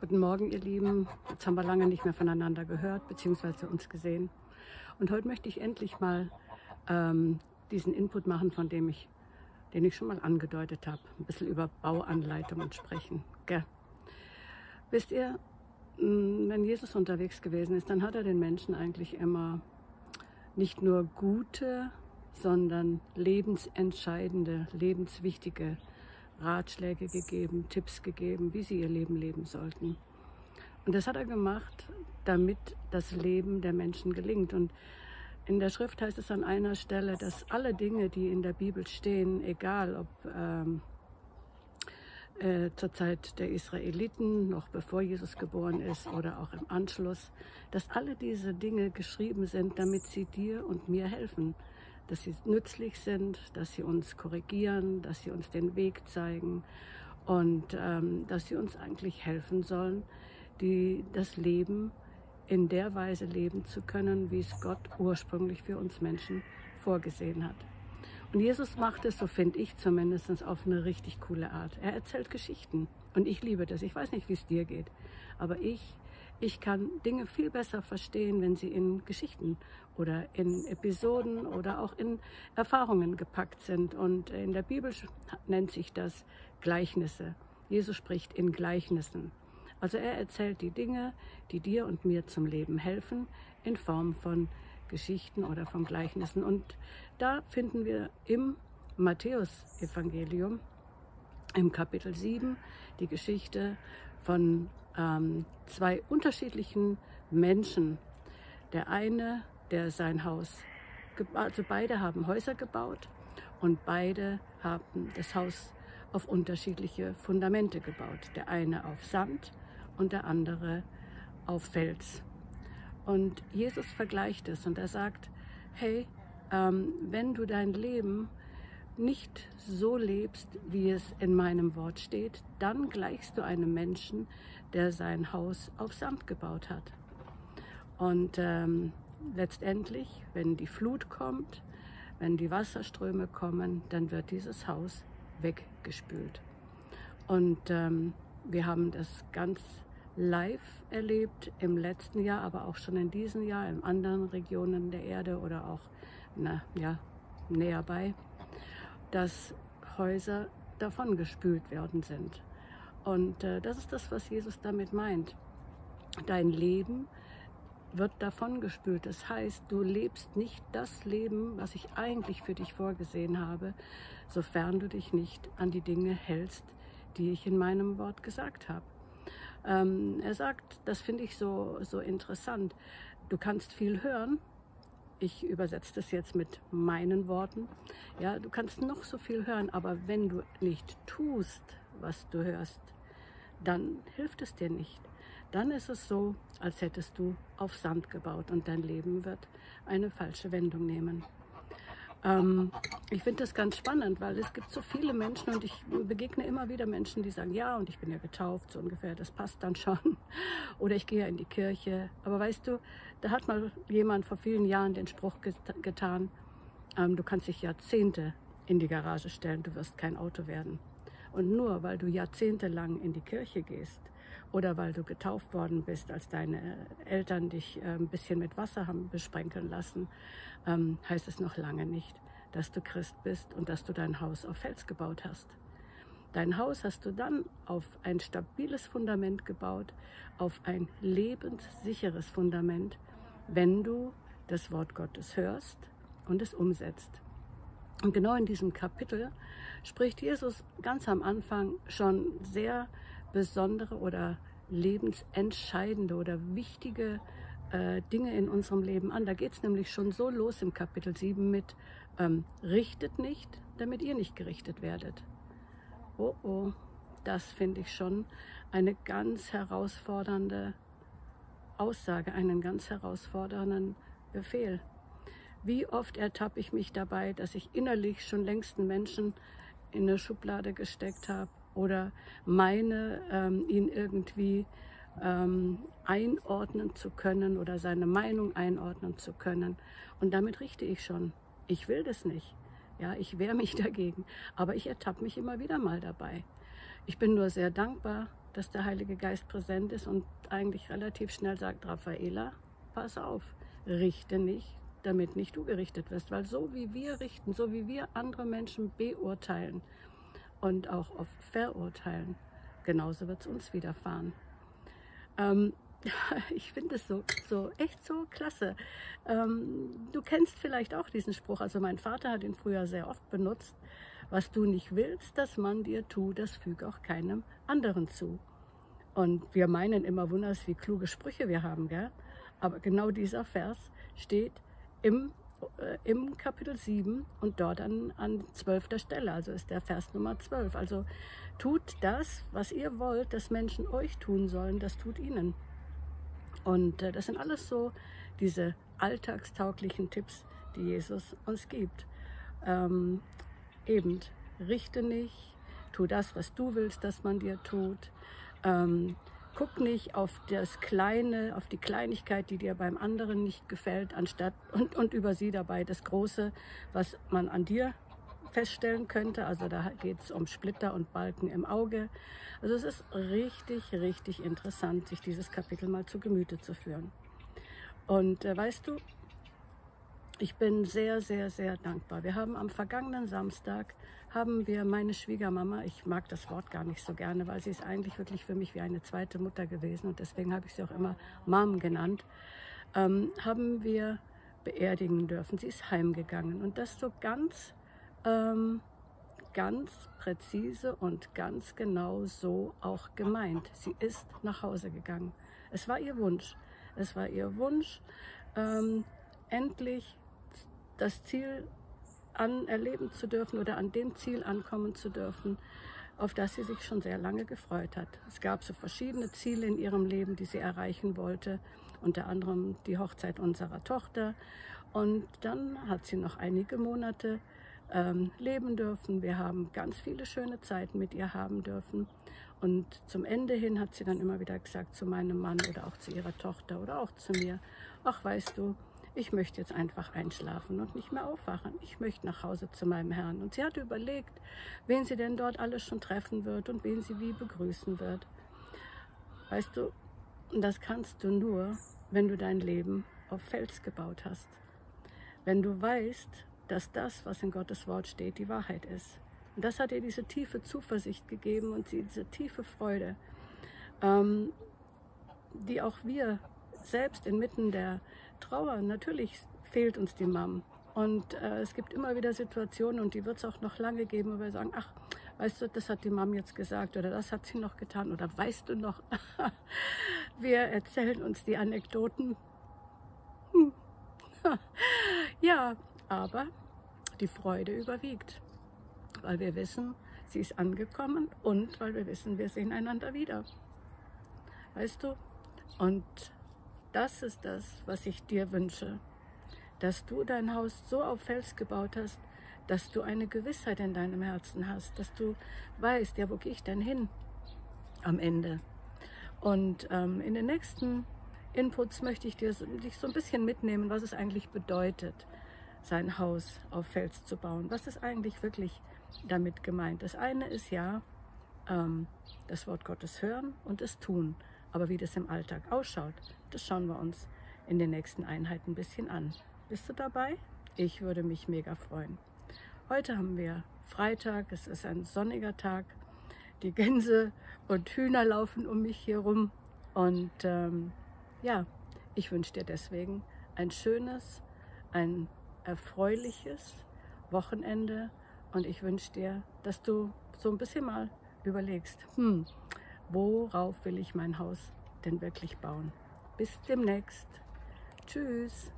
Guten Morgen, ihr Lieben. Jetzt haben wir lange nicht mehr voneinander gehört bzw. uns gesehen. Und heute möchte ich endlich mal ähm, diesen Input machen, von dem ich, den ich schon mal angedeutet habe. Ein bisschen über Bauanleitungen sprechen. Gell? Wisst ihr, wenn Jesus unterwegs gewesen ist, dann hat er den Menschen eigentlich immer nicht nur gute, sondern lebensentscheidende, lebenswichtige Ratschläge gegeben, Tipps gegeben, wie sie ihr Leben leben sollten. Und das hat er gemacht, damit das Leben der Menschen gelingt. Und in der Schrift heißt es an einer Stelle, dass alle Dinge, die in der Bibel stehen, egal ob ähm, äh, zur Zeit der Israeliten, noch bevor Jesus geboren ist oder auch im Anschluss, dass alle diese Dinge geschrieben sind, damit sie dir und mir helfen, dass sie nützlich sind, dass sie uns korrigieren, dass sie uns den Weg zeigen und ähm, dass sie uns eigentlich helfen sollen, die, das Leben in der Weise leben zu können, wie es Gott ursprünglich für uns Menschen vorgesehen hat. Und Jesus macht es, so finde ich zumindest, auf eine richtig coole Art. Er erzählt Geschichten und ich liebe das. Ich weiß nicht, wie es dir geht, aber ich ich kann Dinge viel besser verstehen, wenn sie in Geschichten oder in Episoden oder auch in Erfahrungen gepackt sind. Und in der Bibel nennt sich das Gleichnisse. Jesus spricht in Gleichnissen. Also er erzählt die Dinge, die dir und mir zum Leben helfen, in Form von Geschichten oder von Gleichnissen. Und da finden wir im Matthäus-Evangelium im Kapitel 7 die Geschichte von ähm, zwei unterschiedlichen Menschen. Der eine, der sein Haus, also beide haben Häuser gebaut und beide haben das Haus auf unterschiedliche Fundamente gebaut. Der eine auf Sand und der andere auf Fels. Und Jesus vergleicht es und er sagt, hey, ähm, wenn du dein Leben nicht so lebst, wie es in meinem Wort steht, dann gleichst du einem Menschen, der sein Haus auf Sand gebaut hat. Und ähm, letztendlich, wenn die Flut kommt, wenn die Wasserströme kommen, dann wird dieses Haus weggespült. Und ähm, wir haben das ganz live erlebt im letzten Jahr, aber auch schon in diesem Jahr in anderen Regionen der Erde oder auch na, ja, näher bei dass Häuser davongespült worden sind. Und äh, das ist das, was Jesus damit meint. Dein Leben wird davongespült. Das heißt, du lebst nicht das Leben, was ich eigentlich für dich vorgesehen habe, sofern du dich nicht an die Dinge hältst, die ich in meinem Wort gesagt habe. Ähm, er sagt, das finde ich so, so interessant, du kannst viel hören, ich übersetze das jetzt mit meinen Worten. Ja, du kannst noch so viel hören, aber wenn du nicht tust, was du hörst, dann hilft es dir nicht. Dann ist es so, als hättest du auf Sand gebaut und dein Leben wird eine falsche Wendung nehmen. Ähm, ich finde das ganz spannend, weil es gibt so viele Menschen und ich begegne immer wieder Menschen, die sagen, ja, und ich bin ja getauft, so ungefähr, das passt dann schon. Oder ich gehe ja in die Kirche. Aber weißt du, da hat mal jemand vor vielen Jahren den Spruch getan, ähm, du kannst dich Jahrzehnte in die Garage stellen, du wirst kein Auto werden. Und nur weil du jahrzehntelang in die Kirche gehst oder weil du getauft worden bist, als deine Eltern dich äh, ein bisschen mit Wasser haben besprenkeln lassen, ähm, heißt es noch lange nicht, dass du Christ bist und dass du dein Haus auf Fels gebaut hast. Dein Haus hast du dann auf ein stabiles Fundament gebaut, auf ein lebenssicheres Fundament, wenn du das Wort Gottes hörst und es umsetzt. Und genau in diesem Kapitel spricht Jesus ganz am Anfang schon sehr besondere oder lebensentscheidende oder wichtige äh, Dinge in unserem Leben an. Da geht es nämlich schon so los im Kapitel 7 mit, ähm, richtet nicht, damit ihr nicht gerichtet werdet. Oh oh, das finde ich schon eine ganz herausfordernde Aussage, einen ganz herausfordernden Befehl. Wie oft ertappe ich mich dabei, dass ich innerlich schon längst einen Menschen in eine Schublade gesteckt habe oder meine, ähm, ihn irgendwie ähm, einordnen zu können oder seine Meinung einordnen zu können. Und damit richte ich schon. Ich will das nicht. Ja, ich wehre mich dagegen. Aber ich ertappe mich immer wieder mal dabei. Ich bin nur sehr dankbar, dass der Heilige Geist präsent ist und eigentlich relativ schnell sagt, Raffaela, pass auf, richte nicht, damit nicht du gerichtet wirst. Weil so wie wir richten, so wie wir andere Menschen beurteilen und auch oft verurteilen, genauso wird es uns widerfahren. Ähm, ich finde es so, so echt so klasse. Ähm, du kennst vielleicht auch diesen Spruch. Also mein Vater hat ihn früher sehr oft benutzt. Was du nicht willst, dass man dir tut, das füge auch keinem anderen zu. Und wir meinen immer wunders, wie kluge Sprüche wir haben, gell? Aber genau dieser Vers steht im, im Kapitel 7 und dort an, an 12. Stelle. Also ist der Vers Nummer 12. Also tut das, was ihr wollt, dass Menschen euch tun sollen, das tut ihnen. Und äh, das sind alles so diese alltagstauglichen Tipps, die Jesus uns gibt. Ähm, eben, richte nicht, tu das, was du willst, dass man dir tut. Ähm, guck nicht auf das Kleine, auf die Kleinigkeit, die dir beim anderen nicht gefällt, anstatt und, und über sie dabei das Große, was man an dir feststellen könnte. Also da geht es um Splitter und Balken im Auge. Also es ist richtig, richtig interessant, sich dieses Kapitel mal zu Gemüte zu führen. Und äh, weißt du, ich bin sehr, sehr, sehr dankbar. Wir haben am vergangenen Samstag haben wir meine Schwiegermama, ich mag das Wort gar nicht so gerne, weil sie ist eigentlich wirklich für mich wie eine zweite Mutter gewesen und deswegen habe ich sie auch immer Mom genannt, ähm, haben wir beerdigen dürfen. Sie ist heimgegangen und das so ganz ähm, ganz präzise und ganz genau so auch gemeint. Sie ist nach Hause gegangen. Es war ihr Wunsch. Es war ihr Wunsch, ähm, endlich das Ziel an erleben zu dürfen oder an dem Ziel ankommen zu dürfen, auf das sie sich schon sehr lange gefreut hat. Es gab so verschiedene Ziele in ihrem Leben, die sie erreichen wollte, unter anderem die Hochzeit unserer Tochter. Und dann hat sie noch einige Monate ähm, leben dürfen. Wir haben ganz viele schöne Zeiten mit ihr haben dürfen. Und zum Ende hin hat sie dann immer wieder gesagt zu meinem Mann oder auch zu ihrer Tochter oder auch zu mir, ach weißt du, ich möchte jetzt einfach einschlafen und nicht mehr aufwachen. Ich möchte nach Hause zu meinem Herrn. Und sie hat überlegt, wen sie denn dort alles schon treffen wird und wen sie wie begrüßen wird. Weißt du, das kannst du nur, wenn du dein Leben auf Fels gebaut hast. Wenn du weißt, dass das, was in Gottes Wort steht, die Wahrheit ist. Und das hat ihr diese tiefe Zuversicht gegeben und diese tiefe Freude, ähm, die auch wir selbst inmitten der Trauer, natürlich fehlt uns die Mom. Und äh, es gibt immer wieder Situationen und die wird es auch noch lange geben, wo wir sagen, ach, weißt du, das hat die Mom jetzt gesagt oder das hat sie noch getan oder weißt du noch, wir erzählen uns die Anekdoten. Ja, aber die Freude überwiegt, weil wir wissen, sie ist angekommen und weil wir wissen, wir sehen einander wieder. Weißt du? Und das ist das, was ich dir wünsche, dass du dein Haus so auf Fels gebaut hast, dass du eine Gewissheit in deinem Herzen hast, dass du weißt, ja, wo gehe ich denn hin am Ende? Und ähm, in den nächsten Inputs möchte ich dir dich so ein bisschen mitnehmen, was es eigentlich bedeutet, sein Haus auf Fels zu bauen. Was ist eigentlich wirklich damit gemeint? Das eine ist ja ähm, das Wort Gottes hören und es tun. Aber wie das im Alltag ausschaut, das schauen wir uns in den nächsten Einheiten ein bisschen an. Bist du dabei? Ich würde mich mega freuen. Heute haben wir Freitag, es ist ein sonniger Tag. Die Gänse und Hühner laufen um mich hier rum. Und ähm, ja, ich wünsche dir deswegen ein schönes, ein erfreuliches Wochenende und ich wünsche dir, dass du so ein bisschen mal überlegst, hm, worauf will ich mein Haus denn wirklich bauen? Bis demnächst. Tschüss.